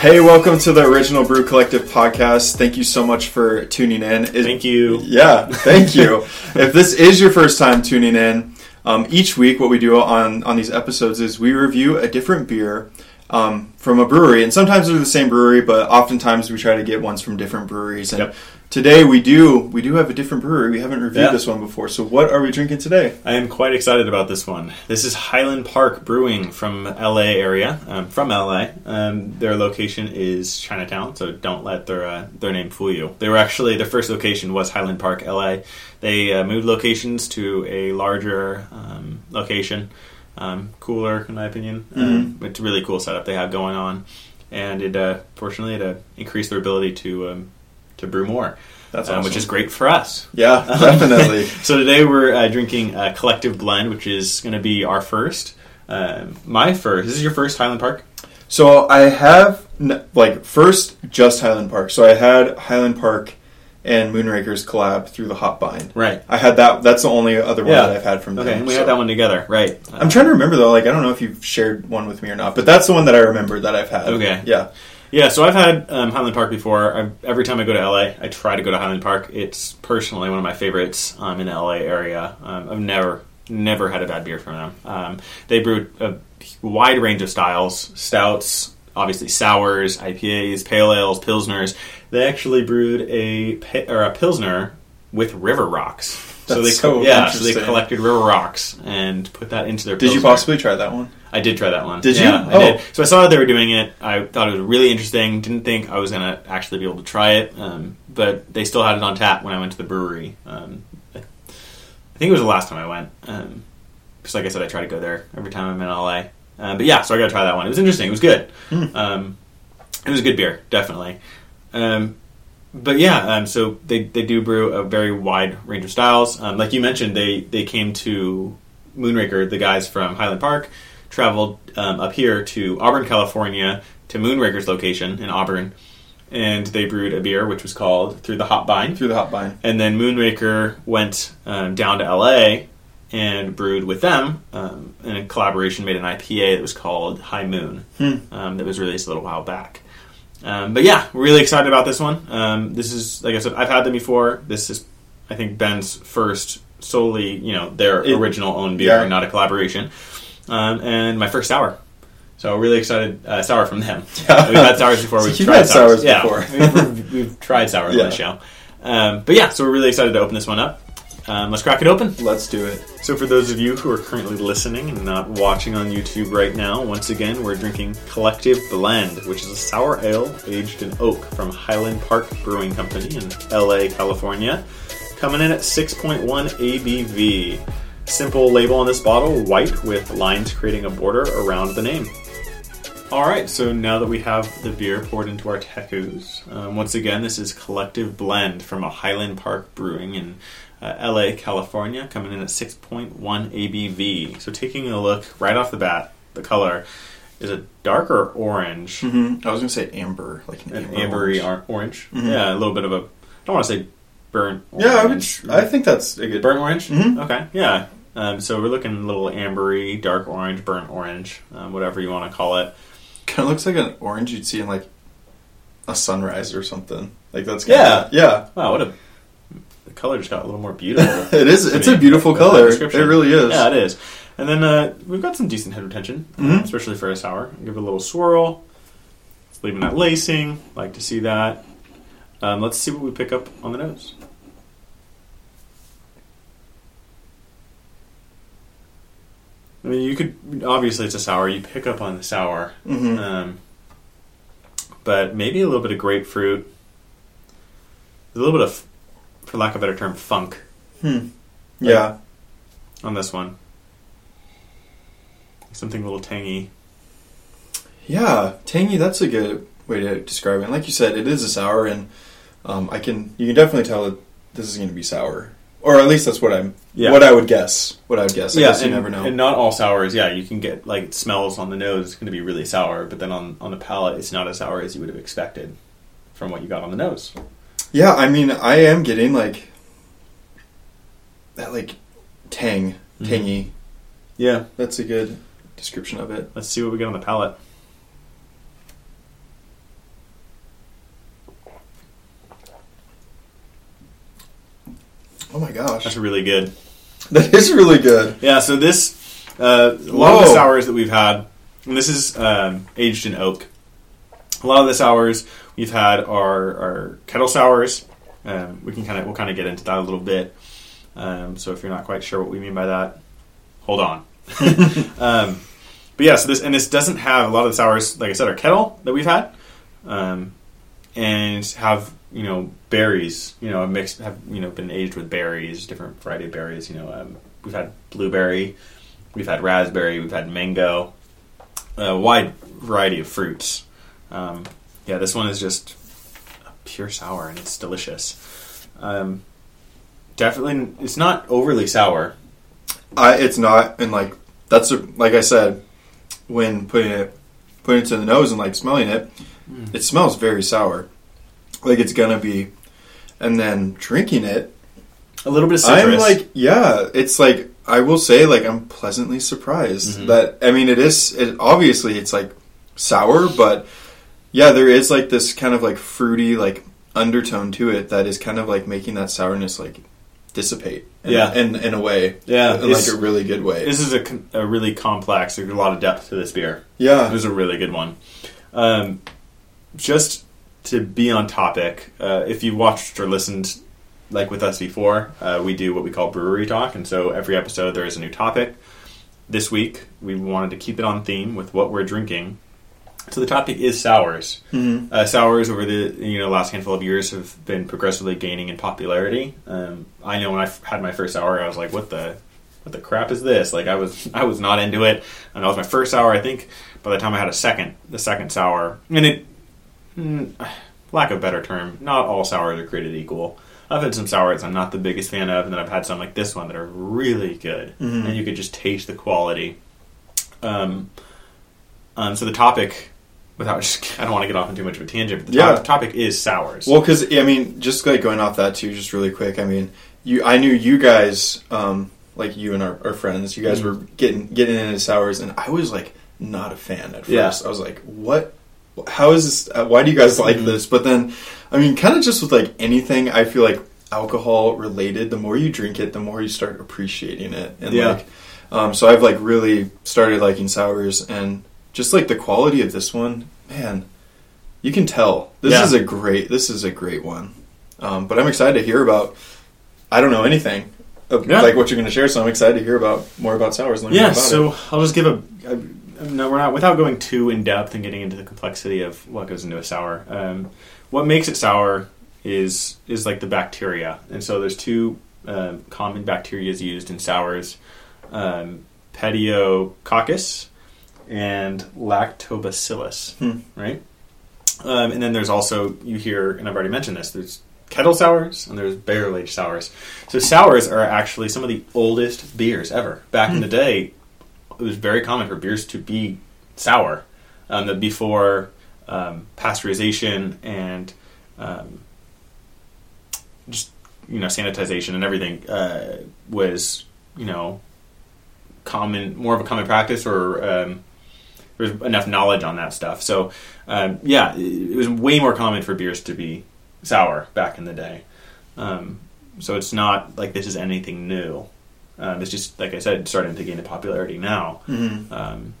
Hey, welcome to the Original Brew Collective podcast. Thank you so much for tuning in. It- Thank you. Yeah, thank you. if this is your first time tuning in, um, each week what we do on on these episodes is we review a different beer um, from a brewery, and sometimes they're the same brewery, but oftentimes we try to get ones from different breweries. And Yep. Today we do we do have a different brewery. We haven't reviewed Yeah. this one before. So what are we drinking today? I am quite excited about this one. This is Highland Park Brewing from LA area, um, from LA. Um, their location is Chinatown, so don't let their uh, their name fool you. They were actually their first location was Highland Park, LA. They uh, moved locations to a larger um, location, um, cooler in my opinion. Um, it's a really cool setup they have going on, and it uh, fortunately it uh, increased their ability to um, to brew more, That's um, which is great for us. Yeah, definitely. So today we're uh, drinking a collective blend, which is going to be our first. Um my first. This is your first Highland Park. So I have n- like first just Highland Park. So I had Highland Park and Moonrakers collab through the Hopbind. Right. I had that. That's the only other one Yeah. that I've had from them. Okay, and we so- had that one together. Right. I'm trying to remember though. Like I don't know if you've shared one with me or not, but that's the one that I remember that I've had. Okay. Yeah. Yeah. So I've had um, Highland Park before. i every time I go to LA, I try to go to Highland Park. It's personally one of my favorites um, in the LA area. Um, I've never never had a bad beer from them. Um, they brew a wide range of styles: stouts, obviously sours, IPAs, pale ales, pilsners. They actually brewed a or a pilsner with river rocks. so they so yeah, so they collected river rocks and put that into their. Did you possibly try that one? I did try that one. Did you? I Oh. did. So I saw that they were doing it. I thought it was really interesting. Didn't think I was going to actually be able to try it, um, but they still had it on tap when I went to the brewery. Um, I think it was the last time I went. Um, because, like I said, I try to go there every time I'm in LA. Um, but yeah, so I got to try that one. It was interesting. It was good. Hmm. Um, it was a good beer, definitely. Um, but yeah, um, so they, they do brew a very wide range of styles. Um, like you mentioned, they, they came to Moonraker, the guys from Highland Park, traveled um, up here to Auburn, California, to Moonraker's location in Auburn, and they brewed a beer which was called Through the Hot Vine. Through the Hopbind. And then Moonraker went um, down to LA and brewed with them um, and in collaboration made an IPA that was called High Moon Hmm. um, that was released a little while back. Um, but yeah, we're really excited about this one. Um, this is, like I said, I've had them before. This is, I think, Ben's first solely, you know, their It- original own beer, yeah. not a collaboration. Um, and my first sour. So really excited, uh, sour from them. Yeah. We've had sours before. So We've you've tried had sours yeah, before. we've, we've tried sours Yeah. on the show. Um, but yeah, so we're really excited to open this one up. Um, let's crack it open. Let's do it. So, for those of you who are currently listening and not watching on YouTube right now, once again, we're drinking Collective Blend, which is a sour ale aged in oak from Highland Park Brewing Company in LA, California. Coming in at 6.1 ABV. Simple label on this bottle, white with lines creating a border around the name. All right, so now that we have the beer poured into our Tekus, um, once again, this is Collective Blend from a Highland Park Brewing in uh, LA, California, coming in at 6.1 ABV. So, taking a look right off the bat, the color is a darker orange, hmm I was gonna say amber, like an, an amber ambery orange. or- orange. Mhm. Yeah, a little bit of a. I don't want to say burnt. Orange. Yeah, I would. I think that's a good. burnt orange. Mhm. Okay, yeah. Um, so we're looking a little ambery, dark orange, burnt orange, um, whatever you want to call it. Kind of looks like an orange you'd see in like a sunrise or something. Like that's Yeah. kinda, yeah. Wow, what a the color just got a little more beautiful. it is. It's a beautiful color. It really is. Yeah, it is. And then uh, we've got some decent head retention, uh, Mhm. especially for a sour. Give it a little swirl. Leaving that lacing. Like to see that. Um, let's see what we pick up on the nose. I mean, you could obviously it's a sour. You pick up on the sour, hmm um, but maybe a little bit of grapefruit. A little bit of, for lack of a better term, funk Hmm. Yeah. on this one. Something a little tangy. Yeah. Tangy. That's a good way to describe it. And like you said, it is a sour, and um, I can you can definitely tell that this is going to be sour, or at least that's what I'm. Yeah. What I would guess. What I would guess. I guess you and, never know. and not all sours. Yeah, you can get like smells on the nose. It's going to be really sour, but then on on the palate, it's not as sour as you would have expected from what you got on the nose. Yeah, I mean, I am getting like that, like tang, Mhm. tangy. Yeah, That's a good description of it. let's see what we get on the palate. Oh my gosh, That's really good. that is really good. Yeah, so this uh, a lot of the sours that we've had, and this is um, aged in oak. A lot of the sours we've had are, are kettle sours. Um, we can kind of we'll kind of get into that a little bit. Um, so if you're not quite sure what we mean by that, hold on. um, but yeah, so this and this doesn't have a lot of the sours, like I said, are kettle that we've had, um, and have you know berries, you know, mixed have you know been aged with berries, different variety of berries. You know, um, we've had blueberry, we've had raspberry, we've had mango, a wide variety of fruits. Um, yeah, this one is just a pure sour and it's delicious. Um, definitely, it's not overly sour. I it's not, and like that's a, like I said when putting it putting it to the nose and like smelling it, Mm. it smells very sour, like it's gonna be, and then drinking it, A little bit of citrus. I'm like yeah, it's like I will say like I'm pleasantly surprised Mhm. that I mean it is it obviously it's like sour, but yeah, there is like this kind of like fruity like undertone to it that is kind of like making that sourness like dissipate. In, Yeah. in in a way, yeah, in like a really good way. this is a, a really complex. There's a lot of depth to this beer. Yeah. It was a really good one. Um, just to be on topic, uh, if you watched or listened, like with us before, uh, we do what we call brewery talk, and so every episode there is a new topic. This week we wanted to keep it on theme with what we're drinking. So the topic is sours. Mm-hmm. Uh, sours over the you know last handful of years have been progressively gaining in popularity. Um, I know when I f- had my first sour, I was like, "What the, what the crap is this?" Like I was I was not into it, and that was my first sour. I think by the time I had a second, the second sour, and it, lack of better term, not all sours are created equal. I've had some sours I'm not the biggest fan of, and then I've had some like this one that are really good, Mhm. and you could just taste the quality. Um, um, so the topic, without just, I don't want to get off on too much of a tangent. But the Yeah. top- topic is sours. Well, because I mean, just like going off that too, just really quick. I mean, you, I knew you guys, um, like you and our, our friends, you guys Mhm. were getting getting into sours, and I was like not a fan at first. Yeah. I was like, what? How is this? Uh, why do you guys like this? But then, I mean, kind of just with like anything, I feel like alcohol related. The more you drink it, the more you start appreciating it, and Yeah. like, um, so I've like really started liking sours, and just like the quality of this one, man. You can tell this Yeah. is a great. This is a great one. Um, but I'm excited to hear about. I don't know anything of, Yeah. like what you're going to share, so I'm excited to hear about more about sours. Yeah, about so it. I'll just give a, a no, we're not without going too in depth and getting into the complexity of what goes into a sour. Um, what makes it sour is is like the bacteria, and so there's two um, common bacteria used in sours: um, Pediococcus and Lactobacillus. Hmm. Right, um, and then there's also you hear, and I've already mentioned this. There's kettle sours and there's barrel aged sours. So sours are actually some of the oldest beers ever. Back in the day, it was very common for beers to be sour. Um, that before um, pasteurization and um, just you know sanitization and everything uh, was you know common, more of a common practice, or um, there was enough knowledge on that stuff. So um, yeah, it it was way more common for beers to be sour back in the day. Um, so it's not like this is anything new. Um, it's just like I said, starting to gain in popularity now, Mhm. um,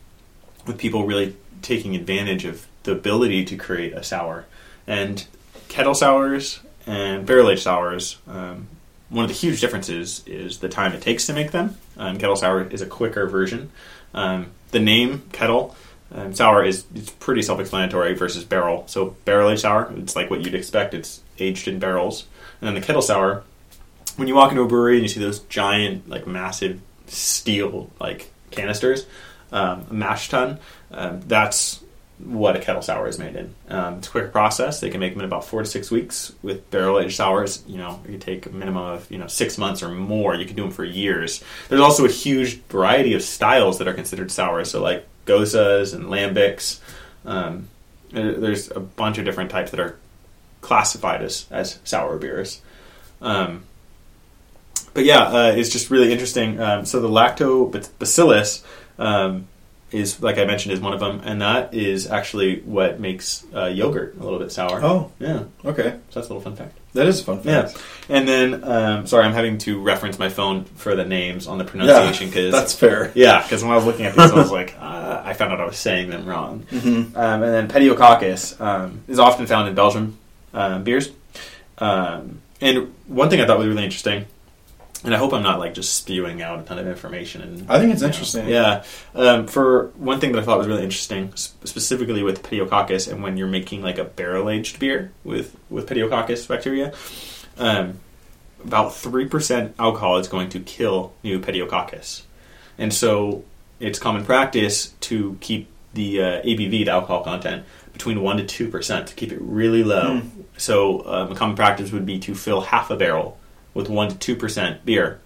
with people really taking advantage of the ability to create a sour. And kettle sours and barrel aged sours, um, one of the huge differences is the time it takes to make them. Um, kettle sour is a quicker version. Um, the name kettle um, sour is it's pretty self-explanatory versus barrel. So barrel aged sour, it's like what you'd expect. It's aged in barrels, and then the kettle sour. When you walk into a brewery and you see those giant, like massive steel like canisters, um, a mash tun, um, that's what a kettle sour is made in. Um, it's a quicker process. They can make them in about four to six weeks. With barrel aged sours, you know, you take a minimum of you know six months or more. You can do them for years. There's also a huge variety of styles that are considered sour. So like goses and lambics. Um, there's a bunch of different types that are classified as as sour beers. Um, but yeah, uh, it's just really interesting. Um, so the lactobacillus um, is like I mentioned is one of them, and that is actually what makes uh, yogurt a little bit sour. Oh, yeah, okay. so that's a little fun fact. That is a fun fact. Yeah, and then um, sorry, I'm having to reference my phone for the names on the pronunciation because That's fair. yeah, because when I was looking at these, I was like, uh, I found out I was saying them wrong. Mm-hmm. Um, and then Pediococcus um, is often found in Belgian um, beers. Um, and one thing I thought was really interesting, and I hope I'm not like just spewing out a ton of information. And I think it's you know, interesting. yeah. Um, for one thing that I thought was really interesting, s- specifically with Pediococcus, and when you're making like a barrel aged beer with with Pediococcus bacteria, um, about three percent alcohol is going to kill new Pediococcus, and so it's common practice to keep the uh, ABV, the alcohol content, between one to two percent to keep it really low. Hmm. So um, a common practice would be to fill half a barrel with one to two percent beer,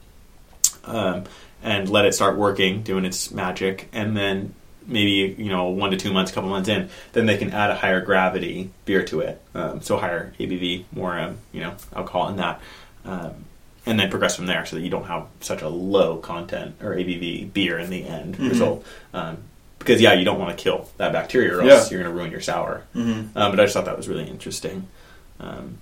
um, and let it start working, doing its magic, and then maybe you know one to two months, couple months in, then they can add a higher gravity beer to it, um, so higher ABV, more um, you know alcohol in that. Um, and then progress from there so that you don't have such a low content or ABV beer in the end Mhm. result. Um, because yeah, you don't want to kill that bacteria or else Yeah. you're going to ruin your sour. Mm-hmm. Um, but I just thought that was really interesting um,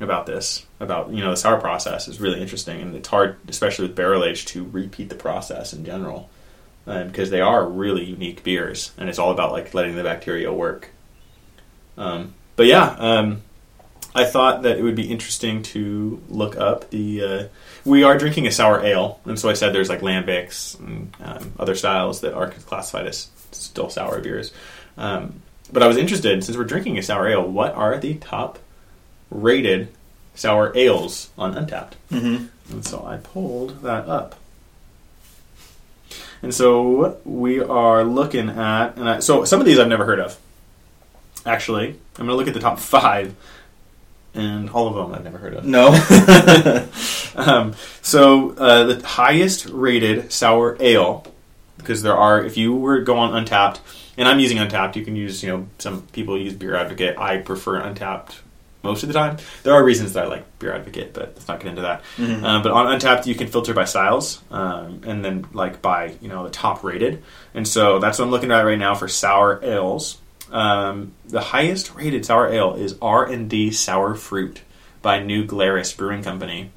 about this. About you know the sour process is really interesting, and it's hard, especially with barrel age, to repeat the process in general um, because they are really unique beers, and it's all about like letting the bacteria work. Um, but yeah, um, I thought that it would be interesting to look up the. Uh, we are drinking a sour ale, and so I said there's like lambics and um, other styles that are classified as still sour beers. Um, but I was interested, since we're drinking a sour ale, what are the top rated sour ales on Untappd? Mm-hmm. And so I pulled that up. And so we are looking at, and I, so some of these I've never heard of. Actually, I'm going to look at the top five, and all of them I've never heard of. No. Um, so uh, the highest rated sour ale, because there are, if you were to go on Untappd, and I'm using Untappd, you can use, you know, some people use Beer Advocate. I prefer Untappd most of the time. There are reasons that I like Beer Advocate, but let's not get into that. Mhm. Um, but on Untappd, you can filter by styles, um, and then like by you know the top rated. And so that's what I'm looking at right now for sour ales. Um, the highest rated sour ale is R and D Sour Fruit by New Glarus Brewing Company,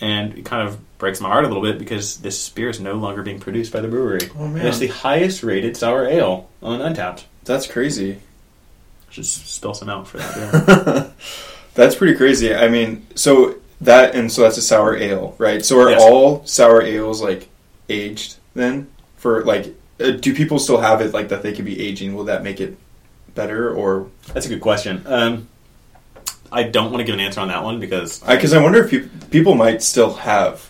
and it kind of breaks my heart a little bit because this beer is no longer being produced by the brewery. Oh, And man. it's the highest rated sour ale on Untappd. That's crazy. Just spill some out for that beer. That's pretty crazy. I mean, so that and so that's a sour ale, right? So are Yes. all sour ales like aged then? For like, uh, do people still have it like that? They could be aging. Will that make it better or? That's a good question. Um, I don't want to give an answer on that one because Because I, wonder if peop people might still have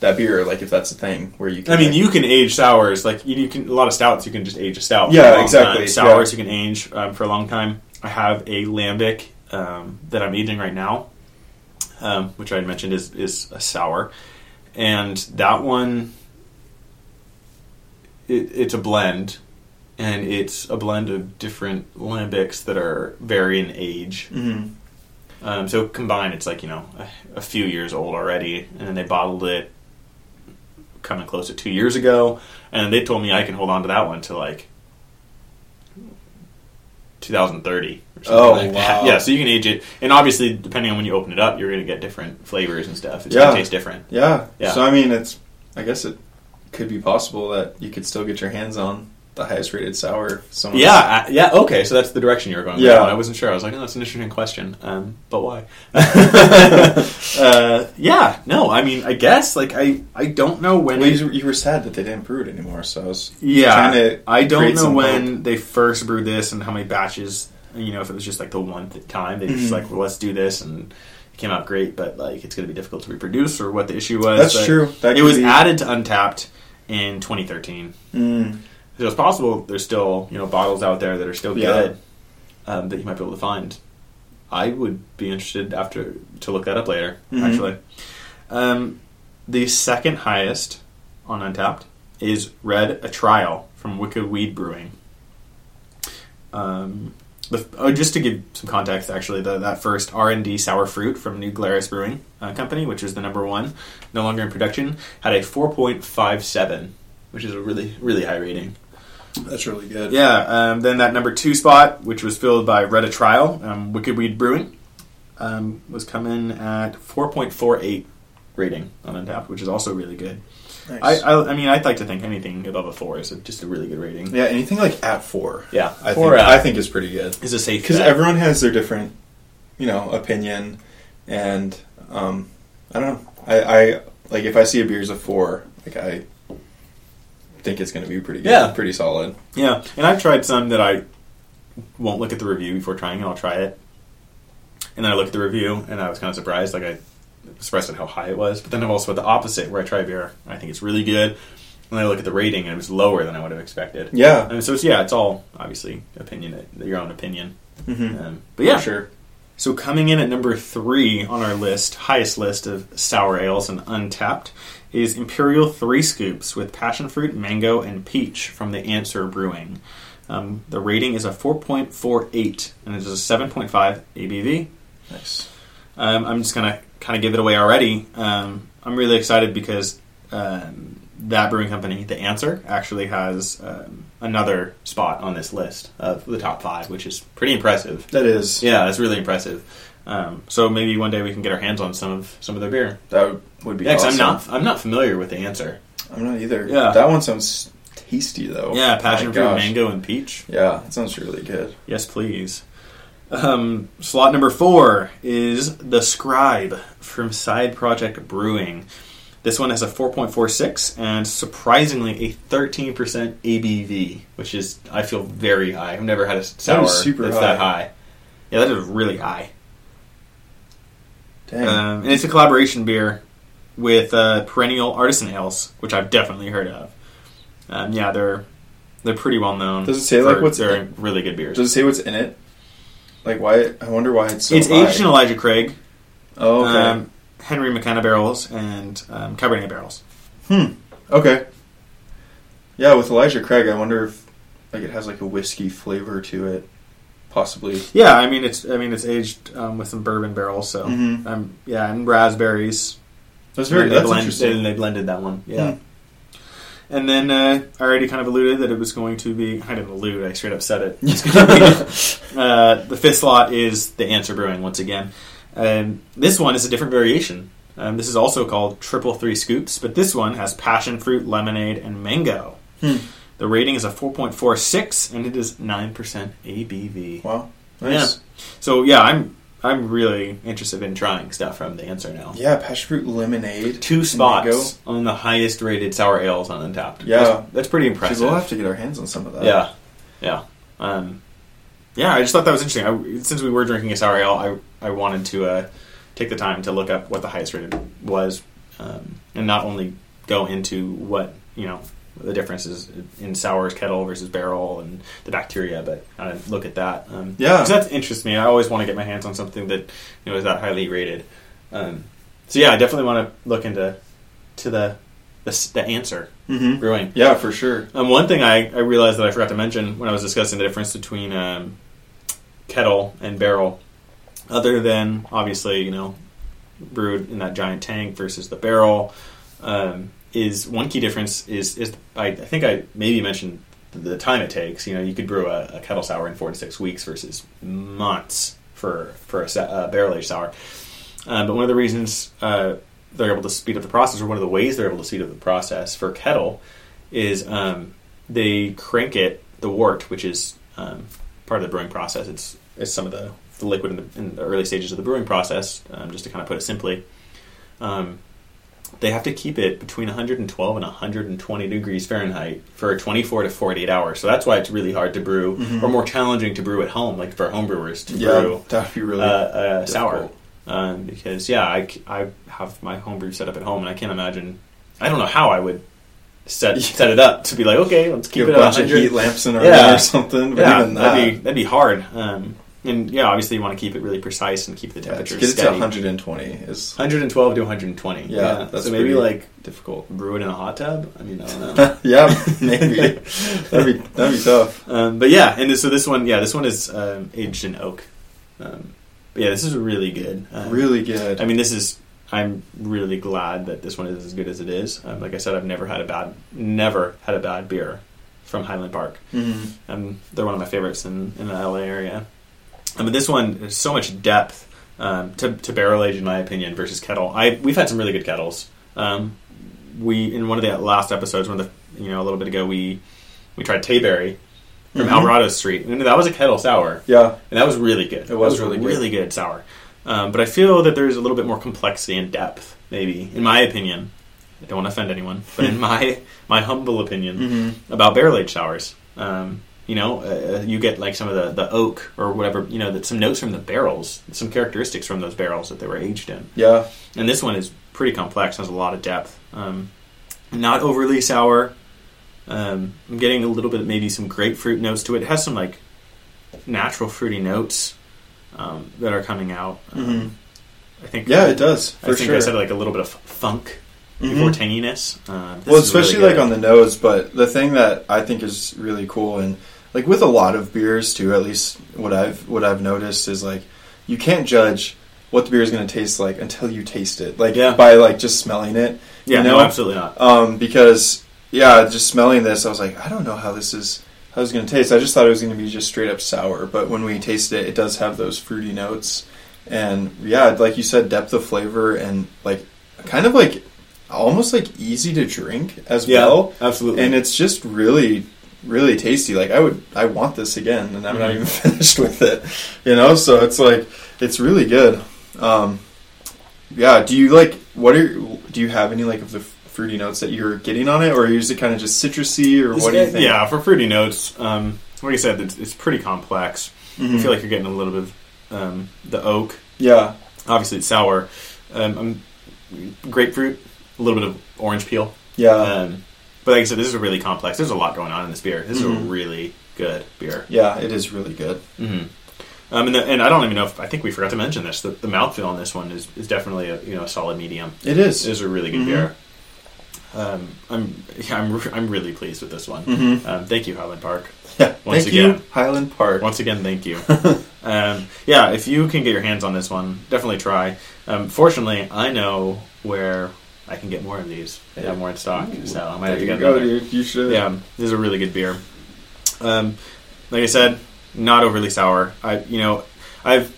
that beer, like if that's a thing where you. Can, I mean, like- you can age sours like you, you can a lot of stouts. You can just age a stout. Yeah, a exactly, time. Sours you can age um, for a long time. I have a lambic um, that I'm aging right now, um, which I had mentioned is is a sour, and that one it, it's a blend, and it's a blend of different lambics that are vary in age. Mhm. Um, so combined, it's like you know a, a few years old already, and then they bottled it coming close to two years ago, and they told me I can hold on to that one to like 2030 or something Oh, like that. wow. Yeah, so you can age it, and obviously depending on when you open it up, you're going to get different flavors and stuff. It's Yeah. going to taste different. Yeah. Yeah. So I mean, it's. I guess it could be possible that you could still get your hands on the highest rated sour. if someone's- Yeah, uh, yeah, okay, so that's the direction you were going. Yeah. one. I wasn't sure. I was like, oh, that's an interesting question, um, but why? uh, yeah, no, I mean, I guess like I, I don't know when. Well, it- you, were sad that they didn't brew it anymore, so I was yeah, trying to I don't know when they first brewed this and how many batches. You know, if it was just like the one th- time they just Mhm. like, well, let's do this, and it came out great, but like it's going to be difficult to reproduce or what the issue was. That's true. That it was be- added to Untappd in 2013. Mm. So it's possible there's still you know bottles out there that are still Yeah. good um, that you might be able to find. I would be interested after to look that up later. Mhm. Actually, um, the second highest on Untappd is Red a Trial from Wicked Weed Brewing. Um, the, oh, just to give some context, actually, the, that first R and D sour fruit from New Glarus Brewing uh, Company, which is the number one, no longer in production, had a four point five seven, which is a really really high rating. That's really good. Yeah. Um, then that number two spot, which was filled by Retta Trial, um, Wicked Weed Brewing, um, was coming at 4.48 rating on Untappd, which is also really good. Nice. I, I, I mean, I'd like to think anything above a four is a, just a really good rating. yeah, anything like at four. Yeah, I four think out I think is pretty good is a safe because everyone has their different, you know, opinion, and um, I don't know. I, I like if I see a beer as a four, like I think it's going to be pretty good, Yeah. pretty solid. Yeah, and I've tried some that I won't look at the review before trying it. I'll try it, and then I look at the review, and I was kind of surprised. Like I was surprised at how high it was. But then I've also had the opposite, where I try a beer, and I think it's really good, and I look at the rating, and it was lower than I would have expected. Yeah, And so it's, yeah, it's all obviously opinion, your own opinion. mm-hmm. Um, but yeah, For sure. So coming in at number three on our list, highest list of sour ales and Untappd, is Imperial Three Scoops with passion fruit, mango, and peach from the Answer Brewing. Um, the rating is a 4.48, and it is a 7.5 ABV. Nice. Um, I'm just gonna kind of give it away already. Um, I'm really excited because um, that brewing company, The Answer, actually has um, another spot on this list of the top five, which is pretty impressive. That is. Yeah, it's really impressive. Um, so maybe one day we can get our hands on some of some of their beer. That would- be. Yeah, awesome. I'm not I'm not familiar with the answer. I'm not either. Yeah. That one sounds tasty though. yeah, passion fruit, mango, and peach. Yeah, that sounds really good. Yes, please. Um, slot number four is the Scribe from Side Project Brewing. This one has a 4.46 and surprisingly a 13% ABV, which is I feel very high. I've never had a sour is super that's high. that high. Yeah, that is really high. Dang. Um, and it's a collaboration beer with uh, Perennial Artisan Ales, which I've definitely heard of. Um, yeah, they're they're pretty well known. Does it say, like, for what's their in- really good beers? Does it say what's in it? Like why? I wonder why it's so it's high. aged in Elijah Craig, Oh, okay. um, Henry McKenna barrels, and um, Cabernet barrels. hmm. Okay. Yeah, with Elijah Craig, I wonder if like it has like a whiskey flavor to it, possibly. Yeah, I mean it's I mean it's aged um, with some bourbon barrels, so Mhm. um, yeah, and raspberries. That's very. And they That's blend- interesting. And they blended that one. Yeah. Hmm. And then uh, I already kind of alluded that it was going to be. I didn't allude. I straight up said it. It's going to be, uh, the fifth slot is the Answer Brewing once again. Um, this one is a different variation. Um, this is also called Triple Three Scoops, but this one has passion fruit, lemonade, and mango. Hmm. The rating is a 4.46, and it is 9% ABV. Wow. Nice. So yeah, I'm I'm really interested in trying stuff from the Answer now. Yeah, passion fruit lemonade. Two spots on the highest rated sour ales on Untappd. Yeah. that's, that's pretty impressive. we'll have to get our hands on some of that. Yeah, yeah, um, yeah. I just thought that was interesting. I, since we were drinking a sour ale, I I wanted to uh, take the time to look up what the highest rated was, um, and not only go into what you know the differences in sours kettle versus barrel and the bacteria, but kind of look at that. Um, Yeah. 'cause that interests me. I always want to get my hands on something that you know is that highly rated. Um, so yeah, I definitely want to look into to the the, the answer hmm brewing. Yeah, for sure. Um, one thing I, I realized that I forgot to mention when I was discussing the difference between um, kettle and barrel, other than obviously you know brewed in that giant tank versus the barrel, um, is one key difference is is I, I think I maybe mentioned the time it takes. You know, you could brew a, a kettle sour in four to six weeks versus months for for a, uh, barrel aged sour. Um, but one of the reasons uh, they're able to speed up the process, or one of the ways they're able to speed up the process for kettle, is um, they crank it the wort, which is um, part of the brewing process. It's it's some of the, the liquid in the, in the early stages of the brewing process. Um, just to kind of put it simply, um, they have to keep it between 112 and 120 degrees Fahrenheit for 24 to 48 hours. So that's why it's really hard to brew, Mhm. or more challenging to brew at home, like for home brewers to Yeah, brew that'd be really. uh, uh, sour. Um, because yeah, I, I have my homebrew set up at home, and I can't imagine. I don't know how I would set set it up to be like, okay, let's keep Get it a at bunch of heat lamps in our Yeah. room or something. But yeah, that, that'd be that'd be hard. Um, and yeah, obviously you want to keep it really precise and keep the yeah, temperature get it to 120 is 112 to 120. Yeah, that's so maybe like difficult. brew it in a hot tub. I mean, I don't know. yeah, maybe that'd be that'd be tough. Um, but yeah, and so this one, yeah, this one is um, aged in oak. Um, yeah, this is really good. Um, Really good. I mean, this is. I'm really glad that this one is as good as it is. Um, like I said, I've never had a bad, never had a bad beer from Highland Park. hmm Um, they're one of my favorites in, in the LA area. Um, but this one has so much depth um, to, to barrel age, in my opinion, versus kettle. I we've had some really good kettles. Um, we in one of the last episodes, one of the you know a little bit ago, we we tried Tayberry from Mhm. Alvarado Street, and that was a kettle sour, Yeah. and that was really good. It was That really good. really good sour. Um, but I feel that there's a little bit more complexity and depth, maybe in my opinion. I don't want to offend anyone, but in my my humble opinion, hmm about barrel aged sours. Um, you know, uh, you get like some of the, the oak or whatever, you know, that some notes from the barrels, some characteristics from those barrels that they were aged in. Yeah. And this one is pretty complex, has a lot of depth. Um, not overly sour. Um, I'm getting a little bit, maybe some grapefruit notes to it. It has some like natural fruity notes um, that are coming out. Um, hmm I think. Yeah, it does I for think sure. I said like a little bit of funk Mhm. before tanginess. Uh, well, is really especially like on the nose. But the thing that I think is really cool, and like with a lot of beers too, at least what I've what I've noticed is like you can't judge what the beer is going to taste like until you taste it, like Yeah. by like just smelling it. yeah, you no, know? absolutely not. Um, because yeah, just smelling this, I was like, I don't know how this is how it's going to taste. I just thought it was going to be just straight up sour, but when we tasted it, it does have those fruity notes, and yeah, like you said, depth of flavor and like kind of like almost like easy to drink as well, absolutely. and it's just really really tasty. Like I would, I want this again, and I'm not Mhm. even finished with it, you know. So it's like it's really good. Um, yeah. Do you like what are? Do you have any like of the fruity notes that you're getting on it, or is it kind of just citrusy, or what do you think? Yeah, for fruity notes, um, like I said, it's, it's pretty complex. Mhm. I feel like you're getting a little bit of um, the oak. yeah, Obviously, it's sour. Um, um, grapefruit, a little bit of orange peel. yeah, Um, but like I said, this is a really complex. There's a lot going on in this beer. This is a Mhm. really good beer. yeah. It is really good. Mm-hmm. Um, and, the, and I don't even know if I think we forgot to mention this. The, the mouthfeel on this one is, is definitely a you know a solid medium. It is. It is a really good Mhm. beer. Um, I'm yeah, I'm I'm really pleased with this one. Mhm. Um, thank you, Highland Park. Yeah. Once Thank you, again. Highland Park. Once again, thank you. um, yeah, if you can get your hands on this one, definitely try. Um, fortunately, I know where I can get more of these. They have more in stock, so I might have to you get go, dude. You should. Yeah, this is a really good beer. Um, like I said, not overly sour. I, you know, I've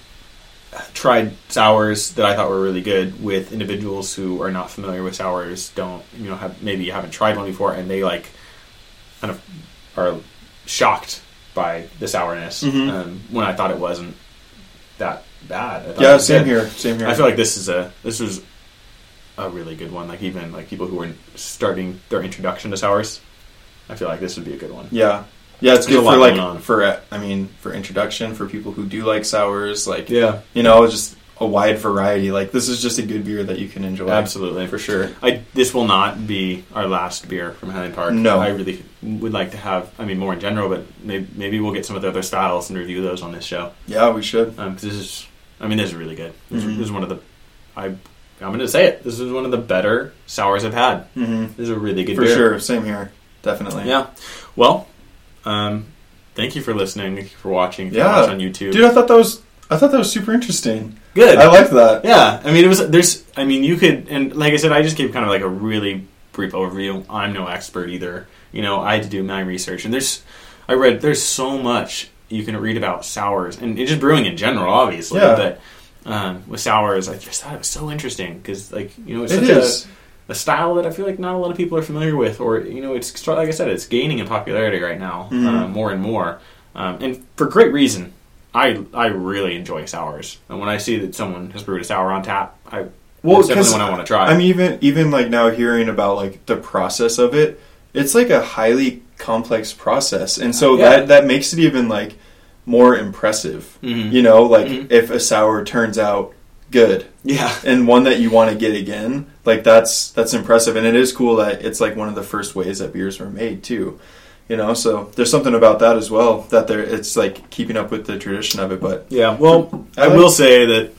tried sours that I thought were really good with individuals who are not familiar with sours. Don't you know? Have maybe haven't tried one before, and they like kind of are shocked by the sourness Mhm. um, when I thought it wasn't that bad. I Yeah. Same good. here. Same here. I feel like this is a this was a really good one. Like even like people who were starting their introduction to sours, I feel like this would be a good one. Yeah. Yeah, it's good for like for uh, I mean for introduction for people who do like sours, like Yeah, you know, just a wide variety. Like this is just a good beer that you can enjoy. absolutely for sure. I this will not be our last beer from Highland Park. No. I really would like to have. I mean, more in general, but maybe, maybe we'll get some of the other styles and review those on this show. Yeah, we should. Um, this is, I mean, this is really good. This, Mhm. this is one of the, I, I'm going to say it. This is one of the better sours I've had. Mm-hmm. This is a really good beer. For beer. sure. Same here. Definitely. Yeah. Well, um, thank you for listening. Thank you for watching. If you Yeah. watch on YouTube. Dude, I thought that was I thought that was super interesting. Good. I liked that. Yeah, I mean, it was. There's. I mean, you could, and like I said, I just gave kind of like a really brief overview. I'm no expert either. You know, I had to do my research, and there's. I read there's so much you can read about sours and just brewing in general, obviously. Yeah. But um, with sours, I just thought it was so interesting because, like, you know, it's It such is. a, a style that I feel like not a lot of people are familiar with, or you know, it's like I said, it's gaining in popularity right now, Mhm. uh, more and more, um, and for great reason. I I really enjoy sours, and when I see that someone has brewed a sour on tap, I Well, it's definitely one I want to try. I'm even even like now hearing about like the process of it. It's like a highly complex process, and so Yeah. that that makes it even like more impressive. Mhm. You know, like Mhm. if a sour turns out good yeah, and one that you want to get again, like that's that's impressive, and it is cool that it's like one of the first ways that beers were made too. You know, so there's something about that as well that there it's like keeping up with the tradition of it. But yeah. Well, I I, will say that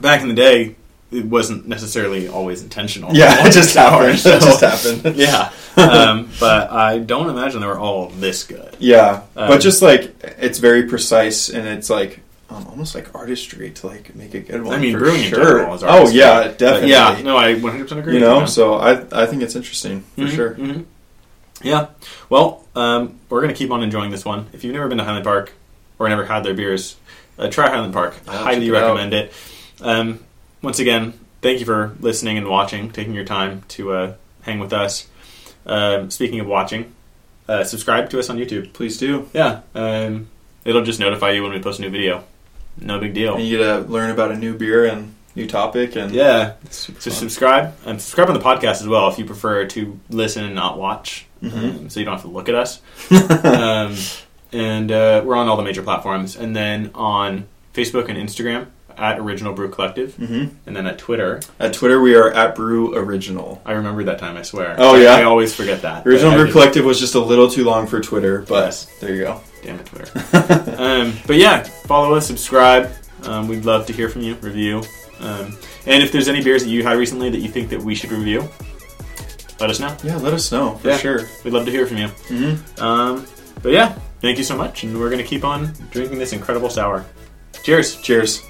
back in the day, it wasn't necessarily always intentional. yeah, it just happened. So- It just happened. yeah, um, but I don't imagine they were all this good. Yeah, Um, but just like it's very precise and it's like um, almost like artistry to like make a good one. I mean, for brewing in sure. general is oh yeah, definitely. But yeah, no, I 100 percent agree. you know, man. so I I think it's interesting for Mhm, sure. mhm. Yeah. Well, um, we're going to keep on enjoying this one. If you've never been to Highland Park or never had their beers, uh, try Highland Park. I Yeah, highly check out. recommend it. Um, once again, thank you for listening and watching, taking your time to uh, hang with us. Um, speaking of watching, uh, subscribe to us on YouTube. Please do. Yeah. Um, it'll just notify you when we post a new video. No big deal. And you get to learn about a new beer and new topic. And Yeah. it's super So fun. subscribe and subscribe on the podcast as well if you prefer to listen and not watch, Mhm. um, so you don't have to look at us. um, and uh, we're on all the major platforms, and then on Facebook and Instagram at Original Brew Collective, hmm and then at Twitter. At Twitter, we are at Brew Original. I remember that time. I swear. Oh, yeah? I, always forget that. Original Brew Collective was just a little too long for Twitter, but Yes. there you go. Damn it, Twitter. um, but yeah, follow us, subscribe. Um, we'd love to hear from you. Review. Um, and if there's any beers that you had recently that you think that we should review, let us know. Yeah, let us know for Yeah. sure. We'd love to hear from you. hmm Um, but yeah, thank you so much, and we're going to keep on drinking this incredible sour. Cheers. Cheers.